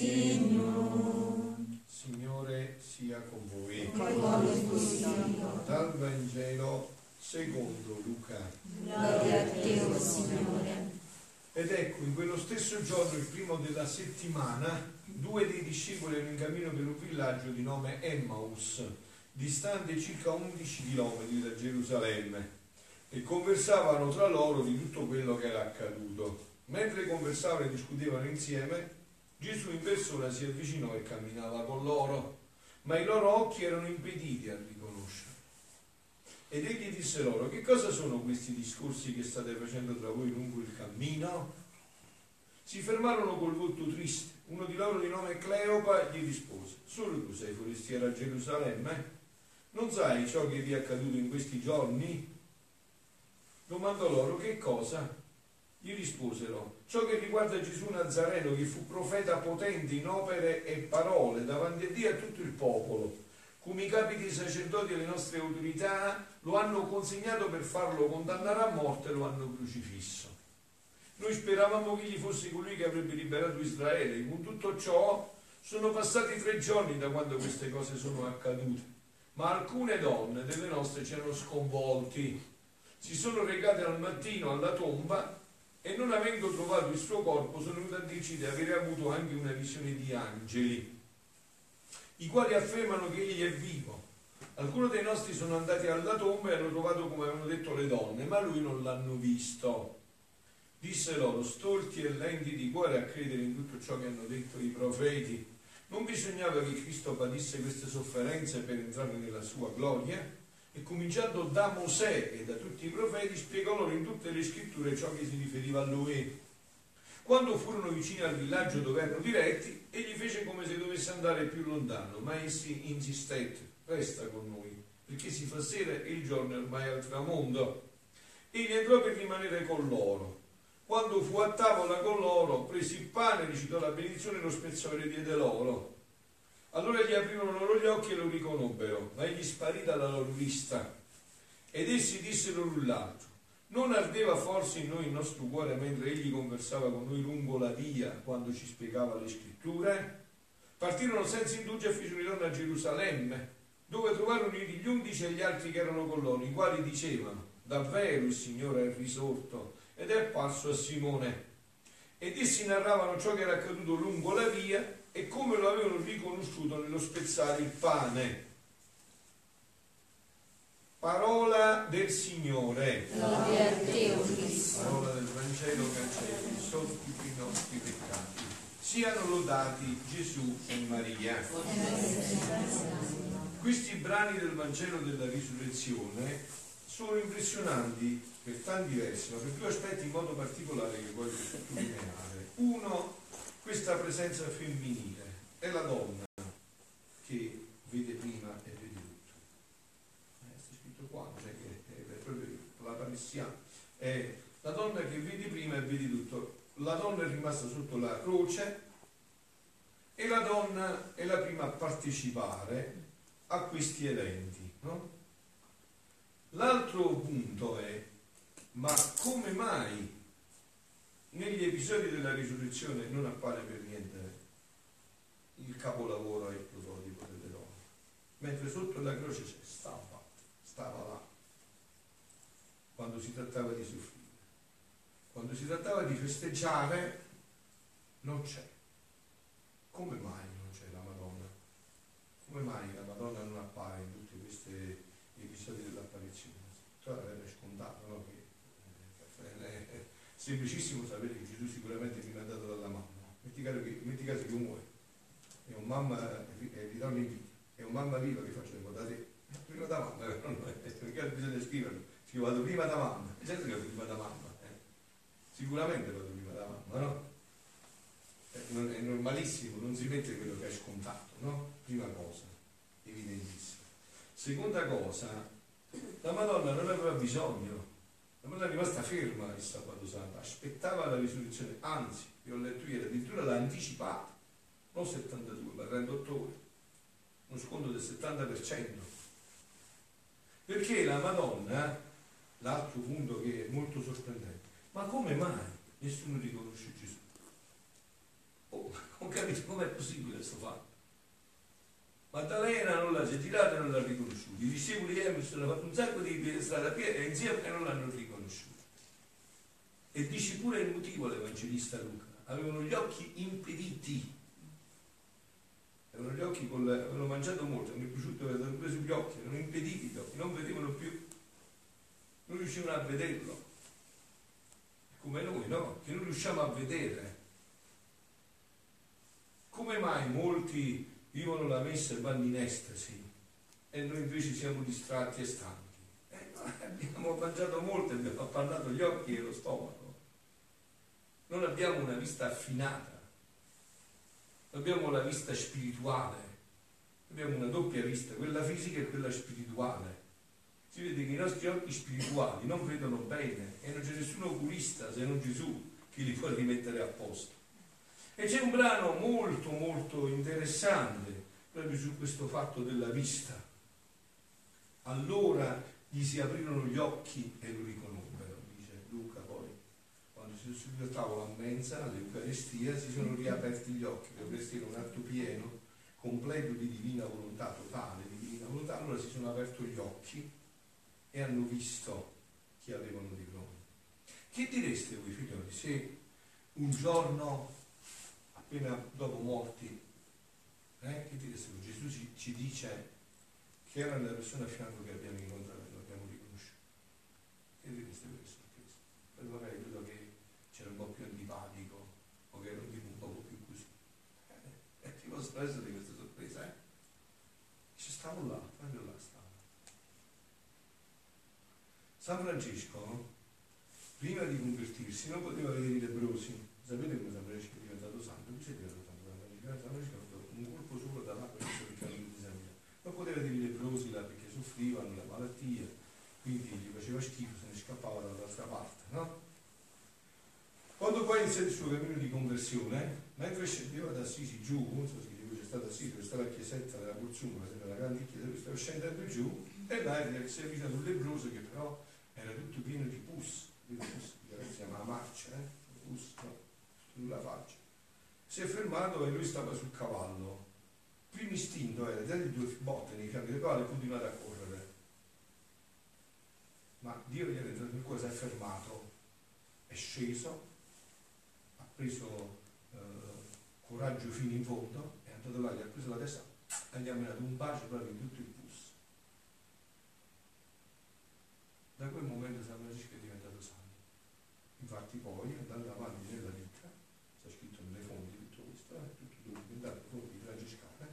Signore. Signore sia con voi. E con il tuo spirito. Dal Vangelo secondo Luca. Gloria a te, o Signore. Ed ecco, in quello stesso giorno, il primo della settimana, due dei discepoli erano in cammino per un villaggio di nome Emmaus, distante circa 11 km da Gerusalemme, e conversavano tra loro di tutto quello che era accaduto. Mentre conversavano e discutevano insieme, Gesù in persona si avvicinò e camminava con loro, ma i loro occhi erano impediti a riconoscerlo. Ed egli disse loro, che cosa sono questi discorsi che state facendo tra voi lungo il cammino? Si fermarono col volto triste. Uno di loro di nome Cleopa gli rispose, solo tu sei forestiera a Gerusalemme? Non sai ciò che vi è accaduto in questi giorni? Domandò loro, che cosa? Gli risposero, ciò che riguarda Gesù Nazareno, che fu profeta potente in opere e parole davanti a Dio e a tutto il popolo, come i capi dei sacerdoti e le nostre autorità lo hanno consegnato per farlo condannare a morte e lo hanno crocifisso. Noi speravamo che egli fosse colui che avrebbe liberato Israele. Con tutto ciò sono passati tre giorni da quando queste cose sono accadute, ma alcune donne delle nostre ci hanno sconvolti. Si sono recate al mattino alla tomba e non avendo trovato il suo corpo sono venute a dirci di avere avuto anche una visione di angeli, i quali affermano che egli è vivo. Alcuni dei nostri sono andati alla tomba e hanno trovato come avevano detto le donne, ma lui non l'hanno visto. Disse loro, stolti e lenti di cuore a credere in tutto ciò che hanno detto i profeti. Non bisognava che Cristo patisse queste sofferenze per entrare nella sua gloria? E cominciando da Mosè e da tutti i profeti, spiegò loro in tutte le scritture ciò che si riferiva a lui. Quando furono vicini al villaggio dove erano diretti, egli fece come se dovesse andare più lontano, ma essi insistette, resta con noi, perché si fa sera e il giorno è ormai al tramonto. Egli entrò per rimanere con loro. Quando fu a tavola con loro, prese il pane, recitò la benedizione e lo spezzò e le diede loro. Allora gli aprirono loro gli occhi e lo riconobbero, ma egli sparì dalla loro vista. Ed essi dissero l'un l'altro, non ardeva forse in noi il nostro cuore mentre egli conversava con noi lungo la via quando ci spiegava le scritture? Partirono senza indugio e fecero ritorno a Gerusalemme, dove trovarono gli undici e gli altri che erano con loro, i quali dicevano, davvero il Signore è risorto ed è apparso a Simone. Ed essi narravano ciò che era accaduto lungo la via e come lo avevano riconosciuto nello spezzare il pane. Parola del Signore. Gloria a te, o Cristo. Parola del Vangelo cancelli sotto i nostri peccati. Siano lodati Gesù e Maria. Questi brani del Vangelo della risurrezione sono impressionanti per tanti versi, ma per due aspetti in modo particolare che voglio sottolineare. Uno, questa presenza femminile, è la donna che vede prima e vede tutto. Eh, sta scritto qua, non è che è proprio la palestiana. È la donna che vede prima e vede tutto. La donna è rimasta sotto la croce e la donna è la prima a partecipare a questi eventi. No? L'altro punto è, ma come mai negli episodi della risurrezione non appare per niente il capolavoro e il prototipo delle donne, mentre sotto la croce c'è, stava, stava là, quando si trattava di soffrire. Quando si trattava di festeggiare, non c'è. Come mai non c'è la Madonna? Come mai la Madonna non appare in tutti questi episodi dell'apparizione? Cioè, era scontato, no? Che, eh, è semplicissimo sapere che Gesù sicuramente viene andato dalla mamma. Metti caso che, metti caso che un muore, e un mamma e ritorna in vita, e un mamma viva che faccio da te. Prima da mamma, perché bisogna scriverlo. Si vado prima da mamma, certo che vado prima da mamma. Eh. Sicuramente vado prima da mamma, no? è normalissimo, non si mette quello che è scontato, no? Prima cosa, evidentissima. Seconda cosa, la Madonna non aveva bisogno, la Madonna è rimasta ferma il sabato santo, aspettava la risurrezione, anzi, io ho letto ieri, addirittura l'ha anticipata, non 72, ma 38 ore, uno sconto del 70%. Perché la Madonna, l'altro punto che è molto sorprendente, ma come mai nessuno riconosce Gesù? Oh, non capito com'è possibile questo fatto? Maddalena non l'ha si è girata e non l'ha riconosciuto. I discepoli di Emmaus hanno fatto un sacco di strada a piedi insieme e non l'hanno riconosciuto. E dice pure il motivo l'Evangelista Luca. Avevano gli occhi impediti. Avevano gli occhi con la, avevano mangiato molto, hanno prosciutto, avevano preso gli occhi, erano impediti gli occhi, non vedevano più. Non riuscivano a vederlo. Come noi, no? Che non riusciamo a vedere. Come mai molti vivono la messa e vanno in estasi e noi invece siamo distratti e stanchi? Eh, abbiamo mangiato molto abbiamo appannato gli occhi e lo stomaco. Non abbiamo una vista affinata, abbiamo la vista spirituale, abbiamo una doppia vista, quella fisica e quella spirituale. Si vede che i nostri occhi spirituali non vedono bene e non c'è nessun oculista se non Gesù che li può rimettere a posto. E c'è un brano molto molto interessante proprio su questo fatto della vista. Allora gli si aprirono gli occhi e lo riconobbero, dice Luca poi. Quando si sono seduti a tavola a mensa, all'Eucaristia, si sono riaperti gli occhi, l'Eucaristia era un atto pieno, completo di divina volontà, totale di divina volontà, allora si sono aperti gli occhi e hanno visto chi avevano di fronte. Che direste voi figlioli se un giorno appena dopo morti, eh, che direste? Gesù ci, ci, dice che erano le persone a fianco che abbiamo incontrato e non abbiamo riconosciuto. Che direste per questa sorpresa? Per magari credo che c'era un po' più antipatico o che era un po' più così. Eh, e ti posso essere di questa sorpresa, eh? Ci stavo là, proprio là stavo. San Francesco, prima di convertirsi, non poteva vedere i lebrosi. Sapete come San Francesco diventato santo? San Francesco ha fatto un colpo solo dall'acqua perché non disegna. Non poteva vedere i lebrosi là perché soffrivano la malattia, quindi gli faceva schifo, se ne scappava dall'altra parte, no? Quando poi inizia il suo cammino di conversione, mentre scendeva da Assisi giù, non so se c'è stata Assisi, dove stava la chiesetta della Curzuma, la grande chiesa, dove stava scendendo giù, e là si è avvicinato un lebroso che però era tutto pieno di pus, di pus, si chiama marcia, eh? pus, no? sulla faccia. Si è fermato e lui stava sul cavallo. Il primo istinto era dargli due botte nei fianchi del cavallo e continuare a correre. Ma Dio gli ha detto che cosa è fermato, è sceso, ha preso eh, coraggio fino in fondo, è andato là, gli ha preso la testa e gli ha menato un bacio proprio in tutto il pus. Da quel momento San Francesco è diventato santo. Infatti poi, andando avanti nella vita, sta scritto nelle fonti tutto questo, è tutto documentato, fonti francescane,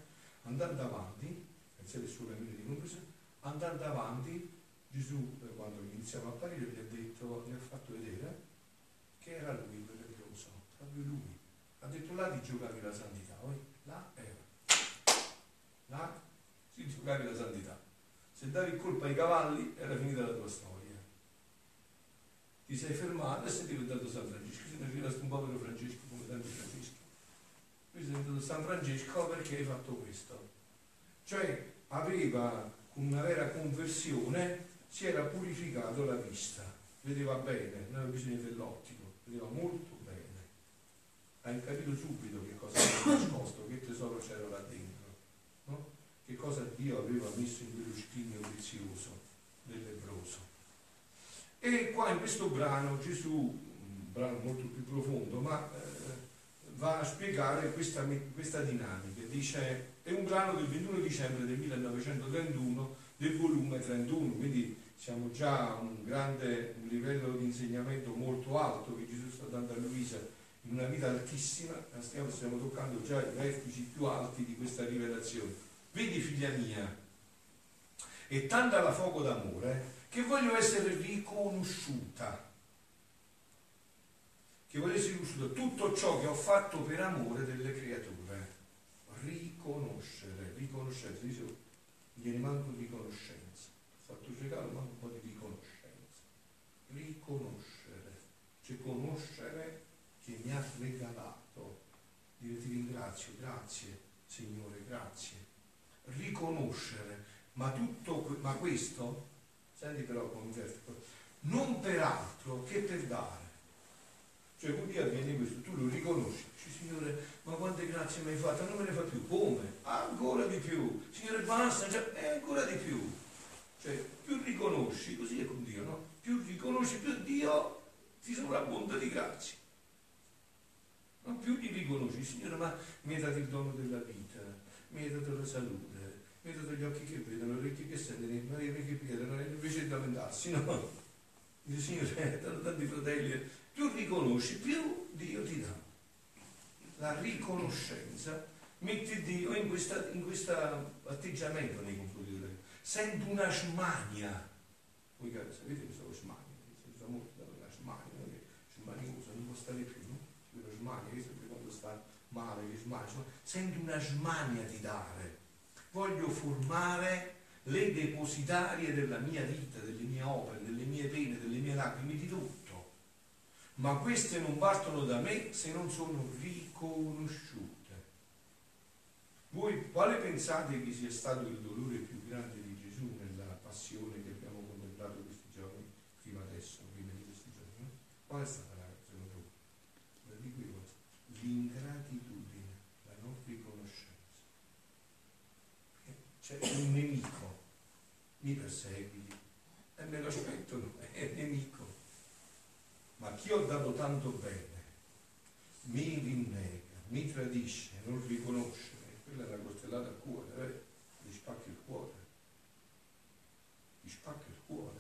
andando avanti, pensate il suo cammino di conversione, andando avanti, Gesù, quando iniziava a apparire, gli ha detto, gli ha fatto vedere che era lui quello che lo so, proprio lui. Ha detto là ti giocavi la santità, poi là era. Là si giocavi la santità. Se davi colpa ai cavalli era finita la tua storia. Ti sei fermato e sei diventato San Francesco, sei rimasto un povero Francesco come tanti Franceschi. Tu sei diventato San Francesco perché hai fatto questo. Cioè aveva una vera conversione, si era purificato la vista, vedeva bene, non aveva bisogno dell'ottico, vedeva molto bene. Hai capito subito che cosa era nascosto, che tesoro c'era là dentro, no? che cosa Dio aveva messo in quello scrigno prezioso del lebroso. E qua in questo brano Gesù, un brano molto più profondo, ma eh, va a spiegare questa, questa dinamica. Dice, è un brano del 21 dicembre del 1931 del volume 31, quindi siamo già a un grande un livello di insegnamento molto alto che Gesù sta dando a Luisa in una vita altissima, stiamo, stiamo toccando già i vertici più alti di questa rivelazione. Vedi figlia mia, è tanta la fuoco d'amore che voglio essere riconosciuta, che essere riconosciuta tutto ciò che ho fatto per amore delle creature. Riconoscere, riconoscenza, dicevo, viene manco riconoscenza, ho fatto un regalo, ma un po' di riconoscenza. Riconoscere, cioè conoscere che mi ha regalato, dire ti ringrazio, grazie Signore, grazie. Riconoscere, ma tutto, ma questo Senti però non per altro che per dare. Cioè un dia avviene questo, tu lo riconosci, dici Signore, ma quante grazie mi hai fatto? Non me ne fa più, come? Ancora di più, Signore basta, cioè, eh, ancora di più. Cioè, più riconosci, così è con Dio, no? Più riconosci, più Dio ti sovrabbonda di grazie. Non più li riconosci, Signore, ma mi hai dato il dono della vita, mi hai dato la salute, mi hai dato gli occhi che vedono, le orecchie che sentono, le mani che piedono, invece di lamentarsi, no? Dice, Signore, tanti fratelli, più riconosci, più Dio ti dà. La riconoscenza mette Dio in questo atteggiamento nei confronti di Dio. Sento una smania. Voi sapete cosa è smania? Usa molto la smania, che smaniosa, non può stare più, no? La smania, che sempre quando sta male, che smania. Sento una smania di dare. Voglio formare le depositarie della mia vita, delle mie opere, delle mie pene, delle mie lacrime, di tutto. Ma queste non partono da me se non sono riconosciute. Voi quale pensate che sia stato il dolore più grande di Gesù nella passione che abbiamo contemplato questi giorni, prima adesso, prima di questi giorni? Qual è stata la io, l'ingratitudine, la non riconoscenza. C'è un nemico, mi perseguiti, e me lo aspetto, è nemico. Chi ho dato tanto bene, mi rinnega, mi tradisce, non riconosce, quella è una coltellata al cuore, eh? gli spacca il cuore, gli spacca il cuore,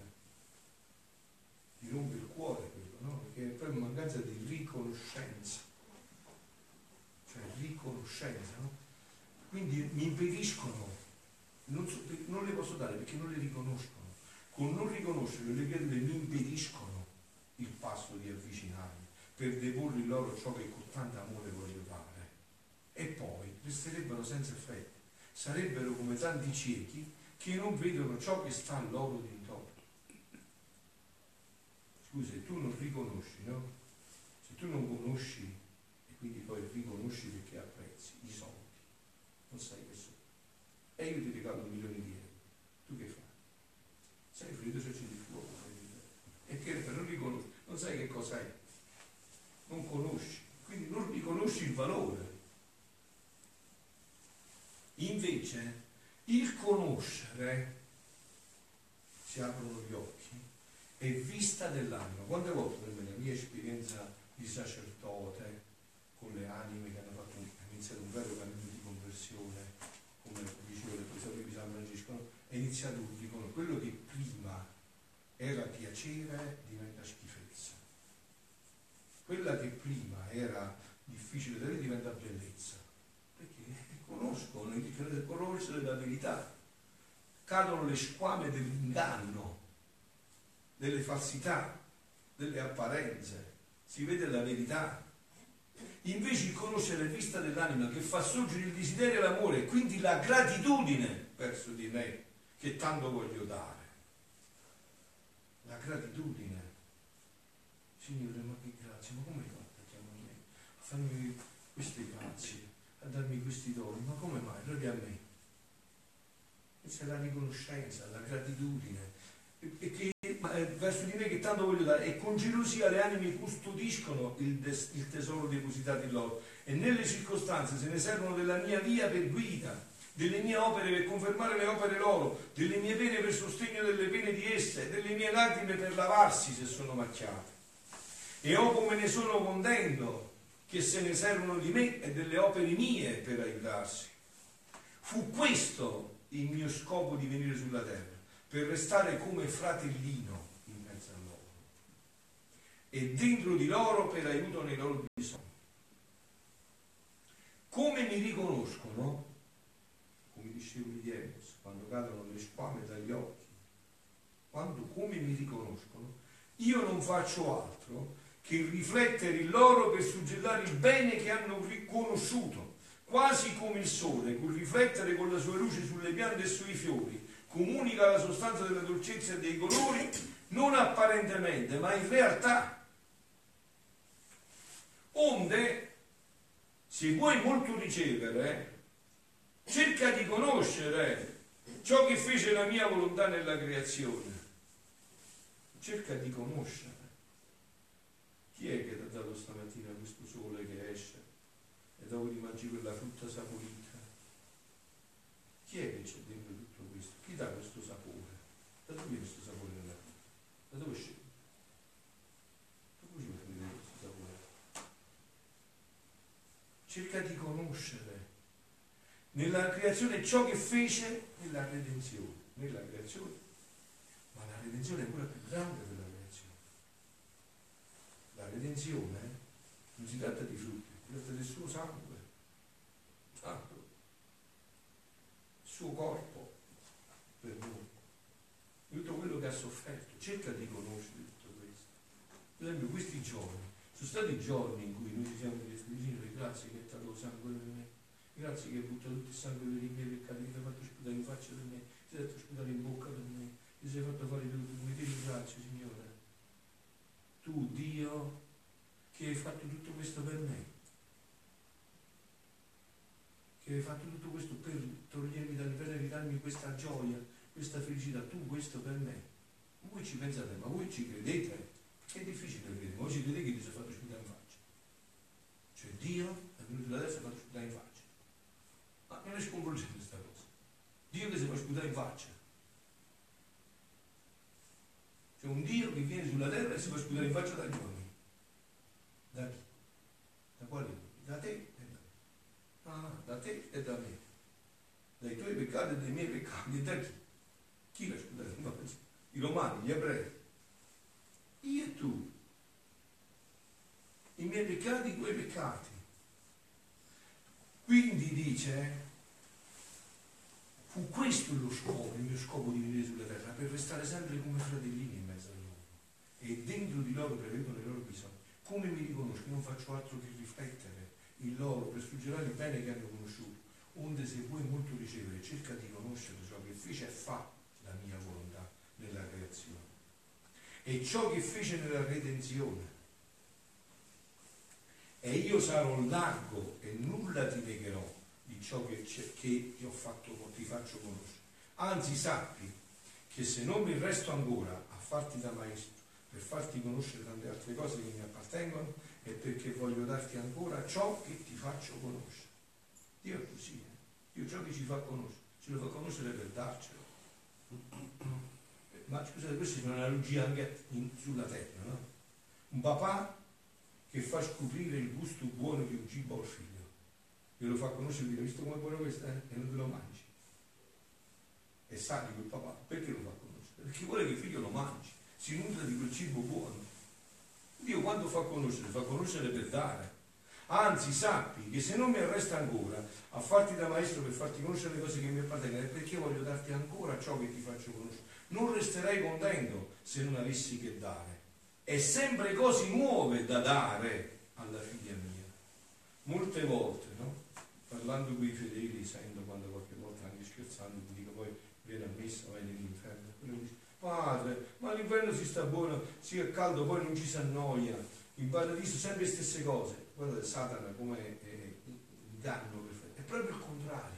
gli rompe il cuore quello, no? Perché è poi mancanza di riconoscenza, cioè riconoscenza, no? Quindi mi impediscono, non, so, non le posso dare perché non le riconoscono. Con non riconoscere le creature mi impediscono il passo di avvicinarmi per deporre loro ciò che con tanto amore voglio dare. E poi resterebbero senza effetti, sarebbero come tanti ciechi che non vedono ciò che sta loro d'intorno. Scusa, se tu non riconosci, no? Se tu non conosci e quindi poi riconosci perché apprezzi i soldi, non sai che sono. E io ti regalo un milione di euro, tu che fai? Sei freddo se c'è di fuoco, e che non riconosci, sai che cosa è, non conosci, quindi non riconosci il valore. Invece il conoscere si aprono gli occhi è vista dell'anima. Quante volte nella mia esperienza di sacerdote con le anime che hanno fatto iniziato un vero cammino di conversione, come diceva il professore di San Francesco, è iniziato un dicono quello che prima era piacere. Quella che prima era difficile da vedere diventa bellezza conoscono il conoscere la verità, cadono le squame dell'inganno, delle falsità, delle apparenze, si vede la verità. Invece il conoscere la vista dell'anima che fa sorgere il desiderio e l'amore, quindi la gratitudine verso di me che tanto voglio dare. La gratitudine. Signore, ma che ma come hai fatto a? A farmi queste grazie a darmi questi doni, ma come mai? Proprio a me. Questa è la riconoscenza, la gratitudine, e che, eh, verso di me che tanto voglio dare, e con gelosia le anime custodiscono il, des, il tesoro depositato in loro, e nelle circostanze se ne servono della mia via per guida, delle mie opere per confermare le opere loro, delle mie pene per sostegno delle pene di esse, delle mie lacrime per lavarsi se sono macchiate. E o come ne sono contento che se ne servono di me e delle opere mie per aiutarsi. Fu questo il mio scopo di venire sulla terra, per restare come fratellino in mezzo a loro e dentro di loro per aiuto nei loro bisogni. Come mi riconoscono, come dicevo ieri, quando cadono le squame dagli occhi, quando come mi riconoscono, io non faccio altro che riflettere in loro per suggellare il bene che hanno riconosciuto, quasi come il sole, col riflettere con la sua luce sulle piante e sui fiori, comunica la sostanza della dolcezza e dei colori, non apparentemente, ma in realtà. Onde, se vuoi molto ricevere, cerca di conoscere ciò che fece la mia volontà nella creazione. Cerca di conoscere Chi è che ti ha dato stamattina questo sole che esce e dopo ti mangi quella frutta saporita? Chi è che c'è dentro tutto questo? Chi dà questo sapore? Da dove viene questo sapore nella? Da dove scende? Dove ci prendete questo sapore? Cerca di conoscere nella creazione ciò che fece nella redenzione. Nella creazione. Ma la redenzione è ancora più grande. Eh, non si tratta di frutti, si tratta del suo sangue. Sangue. Il suo corpo per noi. Tutto quello che ha sofferto. Cerca di conoscere tutto questo. Per esempio questi giorni, sono stati giorni in cui noi ci siamo Signore, grazie che hai dato sangue per me Grazie che hai buttato tutto il sangue per i miei peccati, che ti hai fatto sputare in faccia per me, ti sei fatto sputare in bocca per me, ti sei fatto fare tutto. Mi ti ringrazio, Signore. Tu, Dio, che hai fatto tutto questo per me. Che hai fatto tutto questo per togliermi dal per ridarmi questa gioia, questa felicità. Tu questo per me. Voi ci pensate, ma voi ci credete? È difficile credere, voi ci credete che ti sei fatto sputare in faccia. Cioè Dio è venuto da adesso e ha fatto sputare in faccia. Ma non è sconvolgente questa cosa. Dio che si fa sputare in faccia. C'è un Dio che viene sulla terra e si fa sputare in faccia dagli uomini. Da? Da quale? Da te e da me. Ah, da te e da me. Dai tuoi peccati e dai miei peccati. Da chi? Chi l'ha faccia? I romani, gli ebrei. Io e tu. I miei peccati, i tuoi peccati. Quindi dice, fu questo lo scopo, il mio scopo di venire sulla terra, per restare sempre come fratellini in mezzo a loro. E dentro di loro prevedono i loro bisogni. Come mi riconosco? Non faccio altro che riflettere in loro per suggerire il bene che hanno conosciuto. Onde se vuoi molto ricevere, cerca di conoscere ciò che fece e fa la mia volontà nella creazione. E ciò che fece nella redenzione e io sarò largo e nulla ti negherò di ciò che, che ti fatto, ti faccio conoscere. Anzi sappi che se non mi resto ancora a farti da maestro, per farti conoscere tante altre cose che mi appartengono, è perché voglio darti ancora ciò che ti faccio conoscere. Dio è così, eh? Dio ciò che ci fa conoscere, ce lo fa conoscere per darcelo. Ma scusate, questa è un'analogia anche in, sulla terra, no? Un papà che fa scoprire il gusto buono di un cibo al figlio. Glielo fa conoscere e dire, visto come è buono questo, eh? e non te lo mangi. E sa di quel papà, perché lo fa conoscere? Perché vuole che il figlio lo mangi, si nutre di quel cibo buono. Dio quando fa conoscere, fa conoscere per dare. Anzi, sappi che se non mi arresta ancora a farti da maestro per farti conoscere le cose che mi appartengono, è perché voglio darti ancora ciò che ti faccio conoscere. Non resterei contento se non avessi che dare e sempre cose nuove da dare alla figlia mia. Molte volte, no? parlando con i fedeli, sento quando qualche volta anche scherzando, mi dico poi viene a messa, vai nell'inferno. Padre, ma l'inverno si sta buono, si è caldo, poi non ci si annoia. In paradiso sempre le stesse cose. Guardate Satana come è inganno perfetto. È proprio il contrario.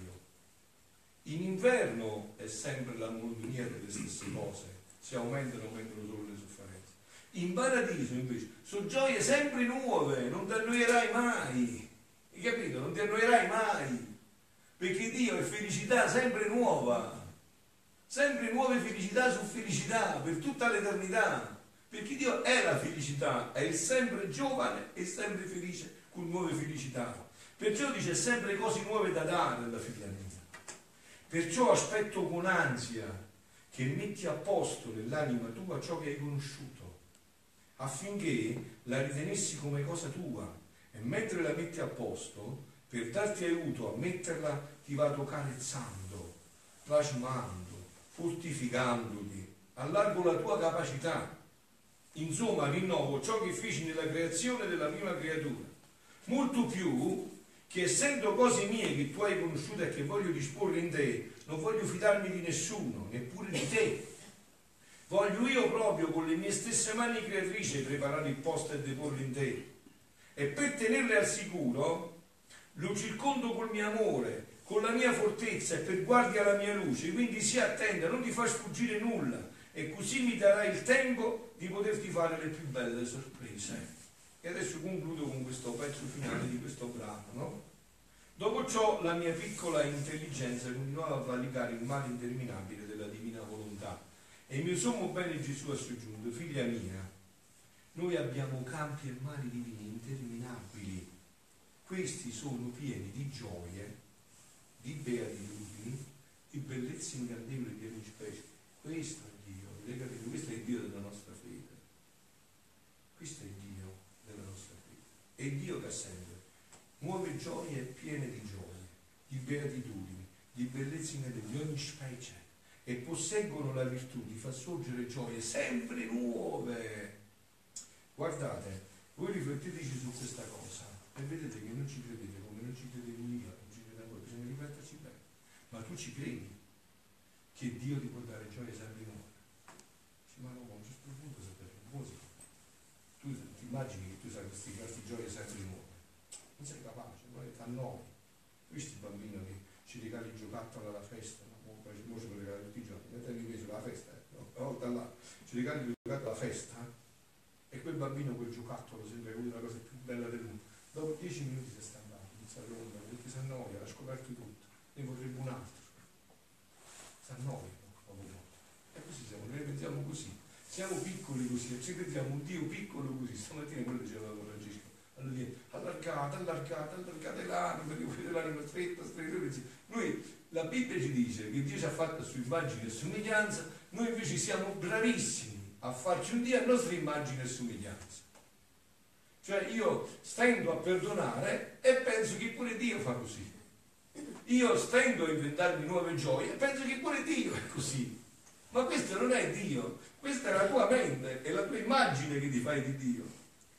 In inverno è sempre la monotonia delle stesse cose. Si aumentano, aumentano solo le sofferenze. In paradiso invece sono gioie sempre nuove, non ti annoierai mai. Hai capito? Non ti annoierai mai. Perché Dio è felicità sempre nuova. Sempre nuove felicità su felicità per tutta l'eternità. Perché Dio è la felicità, è il sempre giovane e sempre felice con nuove felicità. Perciò dice sempre cose nuove da dare alla figlia mia. Perciò aspetto con ansia che metti a posto nell'anima tua ciò che hai conosciuto affinché la ritenessi come cosa tua e mentre la metti a posto, per darti aiuto a metterla, ti vado carezzando, plasmando, fortificandoti, allargo la tua capacità. Insomma, rinnovo ciò che feci nella creazione della prima creatura. Molto più che essendo cose mie che tu hai conosciuto e che voglio disporre in te, non voglio fidarmi di nessuno, neppure di te Voglio io proprio con le mie stesse mani creatrici preparare il posto e deporre in te. E per tenerle al sicuro, lo circondo col mio amore, con la mia fortezza e per guardia la mia luce. Quindi sii attenta, non ti fai sfuggire nulla. E così mi darai il tempo di poterti fare le più belle sorprese. E adesso concludo con questo pezzo finale di questo brano, no? Dopo ciò la mia piccola intelligenza continuava a valicare il male interminabile della divina volontà e il mio sommo bene Gesù ha soggiunto, figlia mia, noi abbiamo campi e mari divini interminabili, questi sono pieni di gioie, di beatitudini, di bellezze incantevoli di ogni specie. Questo è Dio, capito? Questo è il Dio della nostra fede. Questo è il Dio della nostra fede. È Dio che ha sempre nuove gioie piene di gioie, di beatitudini, di bellezze incredibili, di ogni specie e posseggono la virtù di far sorgere gioie sempre nuove. Guardate, voi rifletteteci su questa cosa e vedete che non ci credete come non ci credevo io, non ci credevo voi, bisogna rifletterci bene. Ma tu ci credi che Dio ti può dare gioie sempre nuove? Dici, ma no, a un certo punto sapete, non può Tu ti immagini che tu sai questi, queste gioie sempre nuove? non sei capace, poi ti annoi. Visti il bambino che ci regali il giocattolo alla festa, no? poi ci può regalare tutti i giorni, mettevi peso alla festa, eh? una volta là, ci regali il giocattolo alla festa eh? e quel bambino quel giocattolo sembra che la cosa più bella del mondo. Dopo dieci minuti si è stancato, inizia a rompere, perché si annoia, l'ha scoperto tutto, ne vorrebbe un altro. Si annoia, e così siamo, noi pensiamo così, siamo piccoli così, ci crediamo un Dio piccolo così, stamattina quello diceva Francesco allora dire allargata, allargata, allargata l'anima, perché vedete l'anima stretta, stretta. Noi, la Bibbia ci dice che Dio ci ha fatto su immagine e somiglianza, noi invece siamo bravissimi a farci un Dio a nostra immagine e somiglianza. Cioè io stendo a perdonare e penso che pure Dio fa così. Io stendo a inventarmi nuove gioie e penso che pure Dio è così. Ma questo non è Dio, questa è la tua mente, è la tua immagine che ti fai di Dio.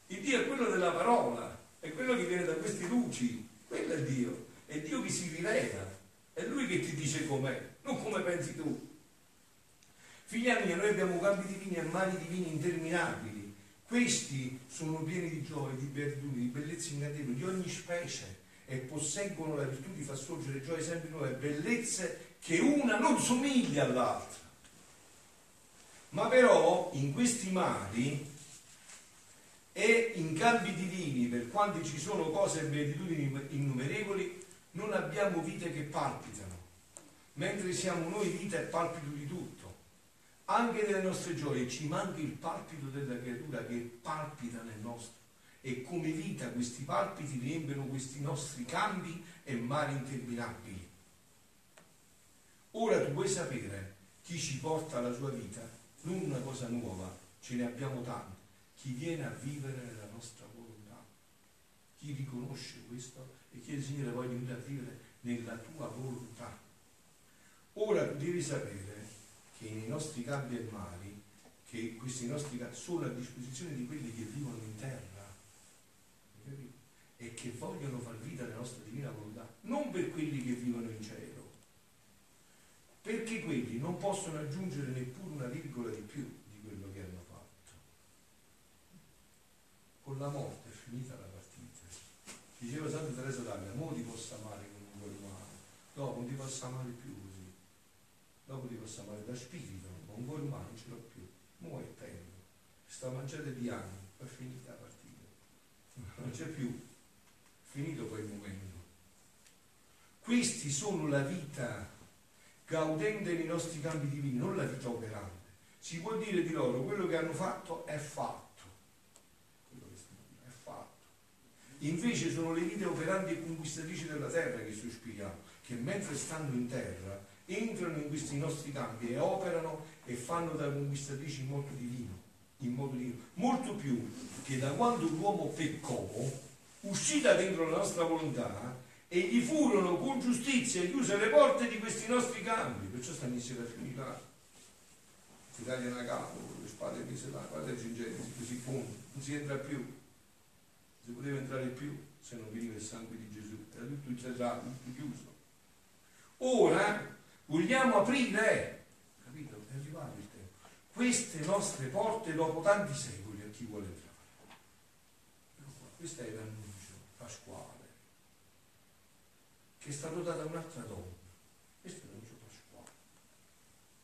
Il Dio è quello della parola, è quello che viene da queste luci, quello è Dio, è Dio che si rivela, è Lui che ti dice com'è, non come pensi tu. Figlia mia, noi abbiamo campi divini e mani divini interminabili, questi sono pieni di gioia, di beatitudini, di bellezze incantevoli, di ogni specie e posseggono la virtù di far sorgere gioie sempre nuove, bellezze che una non somiglia all'altra. Ma però in questi mari e in campi divini, per quanti ci sono cose e beatitudini innumerevoli, non abbiamo vite che palpitano, mentre siamo noi vita e palpito di tutto. Anche nelle nostre gioie ci manca il palpito della creatura che palpita nel nostro e come vita questi palpiti riempiono questi nostri campi e mari interminabili. Ora tu vuoi sapere chi ci porta alla sua vita? Non una cosa nuova, ce ne abbiamo tante chi viene a vivere nella nostra volontà, chi riconosce questo e chiede Signore voglio venire a vivere nella tua volontà. Ora tu devi sapere che nei nostri campi e mari, che questi nostri campi sono a disposizione di quelli che vivono in terra e che vogliono far vita alla nostra divina volontà, non per quelli che vivono in cielo, perché quelli non possono aggiungere neppure una virgola di più con la morte è finita la partita. Diceva Santa Teresa d'Avila, mo ti posso amare come un cuore umano, dopo non ti posso amare più così, dopo ti posso amare da spirito, ma un cuore umano non ce l'ho più, mo è tempo, sto mangiando di anni, è finita la partita, non c'è più, è finito quel momento. Questi sono la vita gaudente nei nostri campi divini, non la vita operante. Si può dire di loro quello che hanno fatto è fatto Invece sono le vite operanti e conquistatrici della terra che sospiriamo, che mentre stanno in terra entrano in questi nostri campi e operano e fanno da conquistatrici modo divino, in modo divino, molto più che da quando l'uomo peccò, uscì da dentro la nostra volontà e gli furono con giustizia chiuse le porte di questi nostri campi, perciò stanno in serafini là, si tagliano a capo, le spade mise là, guarda il cingente, così punto, non si entra più si poteva entrare più se non veniva il sangue di Gesù, era tutto incesato, tutto chiuso. Ora vogliamo aprire, capito? È arrivato. Queste nostre porte dopo tanti secoli a chi vuole entrare. Questo è l'annuncio pasquale, che è stato dato a un'altra donna. Questo è l'annuncio pasquale.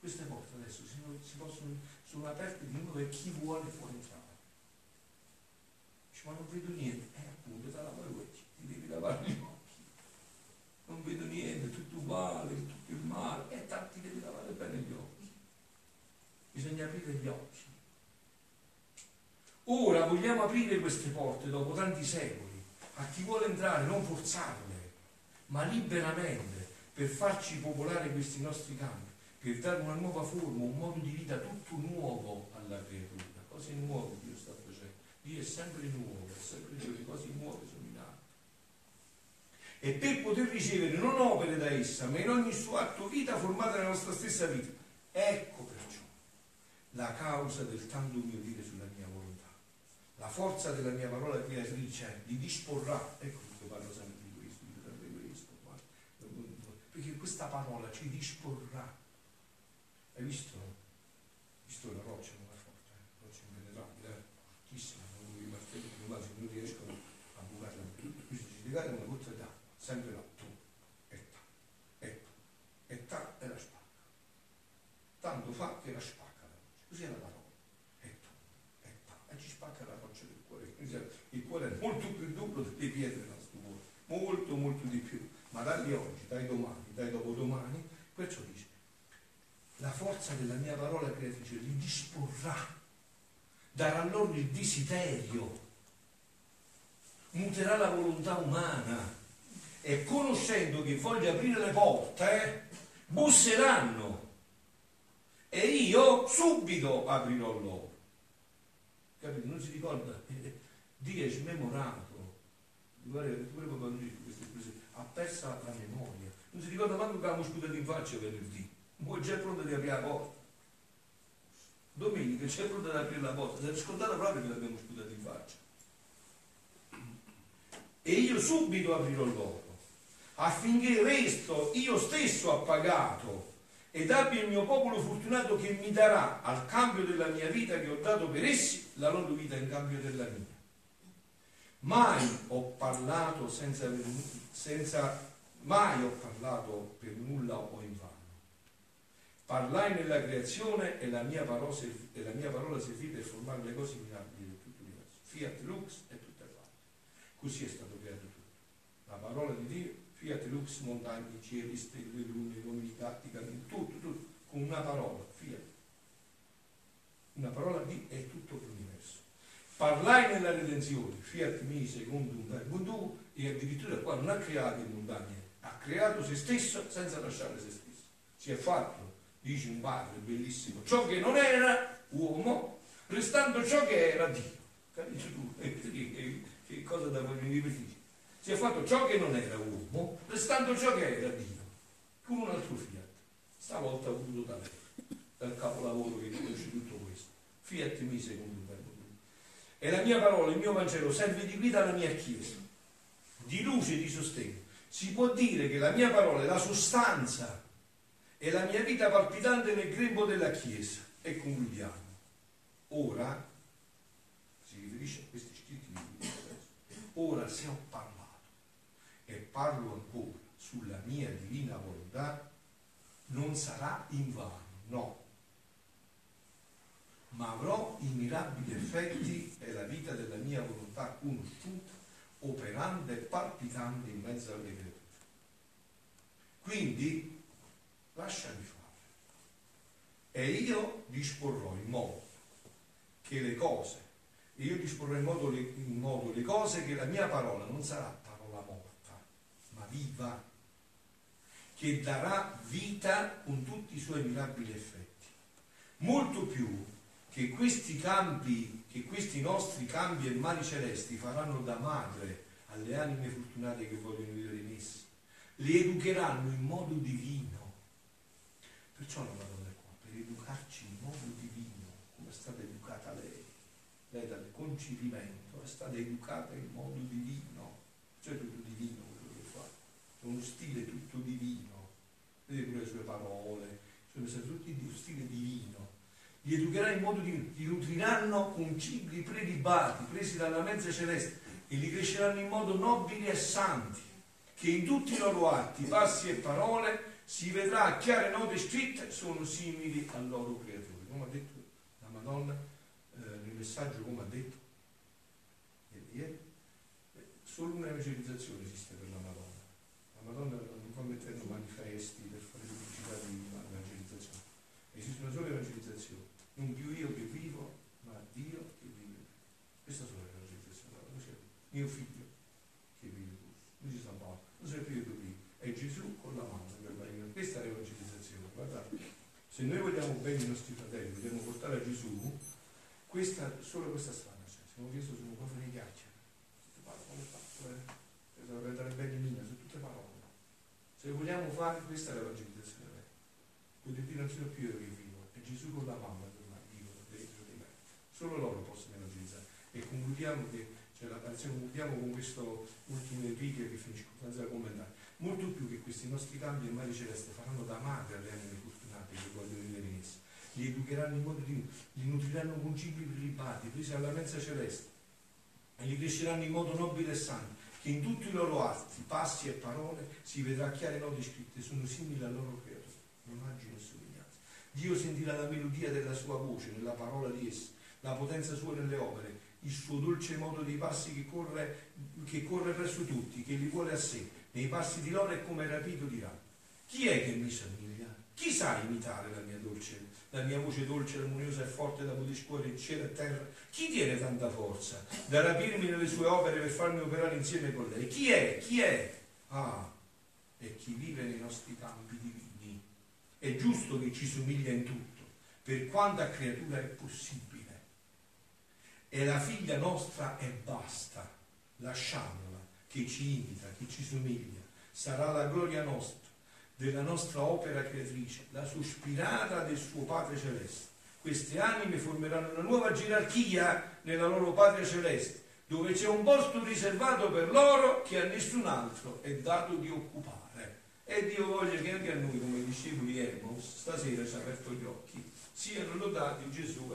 Queste porte adesso si, si possono, sono aperte di nuovo e chi vuole può entrare ma non vedo niente. Eh, appunto, te lavare gli occhi, ti devi lavare gli occhi. Non vedo niente, tutto uguale, tutto il male. E eh, tanti devi lavare bene gli occhi. Bisogna aprire gli occhi. Ora vogliamo aprire queste porte dopo tanti secoli a chi vuole entrare, non forzarle, ma liberamente per farci popolare questi nostri campi, per dare una nuova forma, un modo di vita tutto nuovo alla creatura. Cose nuove Dio sta facendo. Dio è sempre nuovo, è sempre Dio, le cose nuove sono in atto. E per poter ricevere non opere da essa, ma in ogni suo atto vita formata nella nostra stessa vita. Ecco perciò la causa del tanto mio dire sulla mia volontà la forza della mia parola creatrice li disporrà, ecco che parlo sempre di questo, di questo, perché questa parola ci disporrà. Hai visto? Hai visto la roccia non è forte, eh? la roccia impenetrabile, eh? fortissima, non i martelli pneumatici non riescono a bucarla. Qui si legare una goccia d'acqua, sempre là, tu, e ta, e ta, e ta, e la spacca. Tanto fa che la spacca la roccia, così è la parola. il cuore è molto più duro delle pietre del nostro cuore, molto molto di più, ma dagli oggi, dai domani, dai dopodomani, perciò dice, la forza della mia parola creatrice li disporrà, darà loro il desiderio, muterà la volontà umana e conoscendo che voglio aprire le porte, busseranno e io subito aprirò loro. Capito? Non si ricorda? Dio è smemorato, pure Papa ha perso la memoria, non si ricorda manco che avevamo sputato in faccia venerdì, poi già pronto di aprire la porta. Domenica c'è pronto di aprire la porta, si è scontato proprio che l'abbiamo sputato in faccia. E io subito aprirò loro, affinché resto io stesso appagato ed abbia il mio popolo fortunato che mi darà al cambio della mia vita che ho dato per essi la loro vita in cambio della mia. Mai ho parlato senza, senza mai ho parlato per nulla o in vano. Parlai nella creazione e la mia parola, e la mia parola servì per formare le cose mirabili di tutto l'universo. Fiat lux e tutte altre. Così è stato creato tutto. La parola di Dio, fiat lux, montagne, cieli, stelle, lune, uomini, gatti, cammini, tutto, tutto, con una parola, fiat. Una parola di è tutto l'universo parlai nella redenzione, fiat mi secondo un verbum e addirittura qua non ha creato le montagne, ha creato se stesso senza lasciare se stesso. Si è fatto, dice un padre bellissimo, ciò che non era uomo, restando ciò che era Dio. Capisci tu? Che, cosa da voglio ripetere? Si è fatto ciò che non era uomo, restando ciò che era Dio, con un altro fiat. Stavolta ha avuto da me, dal capolavoro che conosce tutto questo. Fiat mi secondo verbo e la mia parola, il mio Vangelo, serve di guida alla mia Chiesa, di luce e di sostegno. Si può dire che la mia parola è la sostanza e la mia vita palpitante nel grembo della Chiesa. E concludiamo. Ora, si riferisce a questi scritti ora se ho parlato e parlo ancora sulla mia divina volontà, non sarà in vano, no, ma avrò i mirabili effetti e la vita della mia volontà conosciuta, operante e palpitante in mezzo alle creature. Quindi lasciami fare e io disporrò in modo che le cose, io disporrò in modo, le, in modo le cose che la mia parola non sarà viva, che darà vita con tutti i suoi mirabili effetti. Molto più che questi campi, che questi nostri cambi e mari celesti faranno da madre alle anime fortunate che vogliono vivere in essi, li educheranno in modo divino. Perciò la Madonna è qua, per educarci in modo divino, come è stata educata lei. Lei dal concepimento è stata educata in modo divino, cioè tutto divino quello che fa, è uno stile tutto divino, vedete pure le sue parole, sono tutti di stile divino li educherà in modo di, li nutriranno con cibi prelibati, presi dalla mezza celeste, e li cresceranno in modo nobili e santi, che in tutti i loro atti, passi e parole si vedrà a chiare note scritte sono simili al loro creatore. Come ha detto la Madonna eh, nel messaggio, come ha detto, vedi, eh? Solo un'evangelizzazione esiste per la Madonna. Non va mettendo manifesti per fare pubblicità di evangelizzazione. Esiste una sola evangelizzazione, non più io che vivo, ma Dio che vive. Questa sono le evangelizzazioni. Mio figlio che vive. Non ci San Paolo, non c'è più io che vivo, è Gesù con la mano la mia. Questa è l'evangelizzazione. Guardate, se noi vogliamo bene i nostri fratelli, vogliamo portare a Gesù, questa, solo questa strada c'è. Siamo sono cose di ghiaccia. Tutte parole fatte, eh? Per dare bene mia, sono tutte parole. Se vogliamo fare questa è l'evangelizzazione vera. Vuol dire non sono più io che vivo, è Gesù con la mamma che ormai vivo dentro di me. Solo loro possono evangelizzare. E concludiamo che cioè la concludiamo con questo ultime righe che finisco senza commentare. Molto più che questi nostri campi in mare celeste faranno da madre alle anime fortunate che vogliono vivere in essa. Li educheranno in modo di li nutriranno con cibi prelibati, presi alla mensa celeste, e li cresceranno in modo nobile e santo, che in tutti i loro atti, passi e parole si vedrà chiare note scritte, sono simili al loro creatore, immagine e somiglianza. Dio sentirà la melodia della sua voce nella parola di essa, la potenza sua nelle opere, il suo dolce modo dei passi che corre, che corre presso tutti, che li vuole a sé, nei passi di loro e come rapito dirà, chi è che mi somiglia? Chi sa imitare la mia dolce, la mia voce dolce, armoniosa e forte da poter scuotere il cielo e terra? Chi tiene tanta forza da rapirmi nelle sue opere per farmi operare insieme con lei? Chi è? Chi è? Ah, è chi vive nei nostri campi divini. È giusto che ci somiglia in tutto, per quanta creatura è possibile. È la figlia nostra e basta, lasciamola, che ci imita, che ci somiglia. Sarà la gloria nostra della nostra opera creatrice, la sospirata del suo Padre Celeste. Queste anime formeranno una nuova gerarchia nella loro Patria Celeste, dove c'è un posto riservato per loro che a nessun altro è dato di occupare. E Dio voglia che anche a noi, come discepoli Emos, stasera ci ha aperto gli occhi, siano lodati Gesù